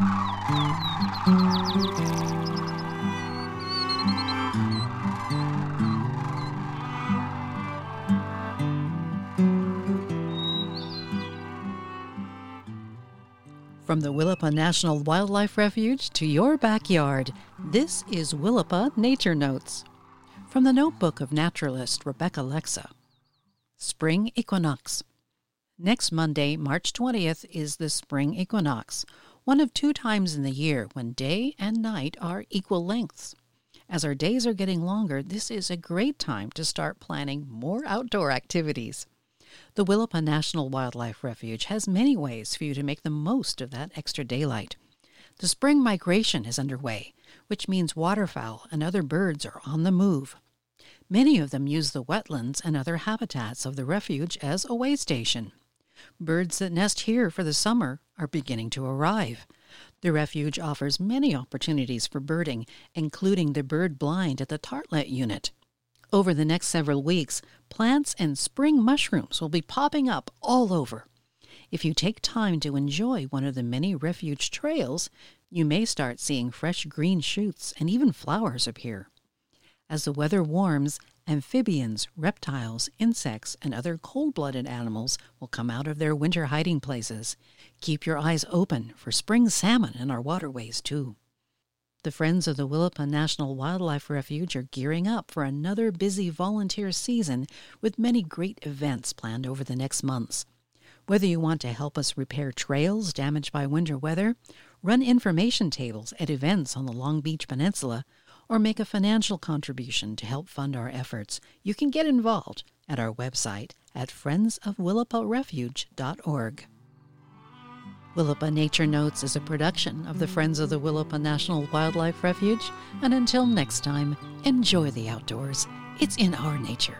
From the Willapa National Wildlife Refuge to your backyard, this is Willapa Nature Notes. From the notebook of naturalist Rebecca Lexa. Spring Equinox. Next Monday, March 20th, is the spring equinox, one of two times in the year when day and night are equal lengths. As our days are getting longer, this is a great time to start planning more outdoor activities. The Willapa National Wildlife Refuge has many ways for you to make the most of that extra daylight. The spring migration is underway, which means waterfowl and other birds are on the move. Many of them use the wetlands and other habitats of the refuge as a way station. Birds that nest here for the summer are beginning to arrive. The refuge offers many opportunities for birding, including the bird blind at the Tarlatt unit. Over the next several weeks, plants and spring mushrooms will be popping up all over. If you take time to enjoy one of the many refuge trails, you may start seeing fresh green shoots and even flowers appear. As the weather warms, amphibians, reptiles, insects, and other cold blooded animals will come out of their winter hiding places. Keep your eyes open for spring salmon in our waterways, too. The Friends of the Willapa National Wildlife Refuge are gearing up for another busy volunteer season with many great events planned over the next months. Whether you want to help us repair trails damaged by winter weather, run information tables at events on the Long Beach Peninsula, or make a financial contribution to help fund our efforts, you can get involved at our website at friendsofwillaparefuge.org. Willapa Nature Notes is a production of the Friends of the Willapa National Wildlife Refuge, and until next time, enjoy the outdoors. It's in our nature.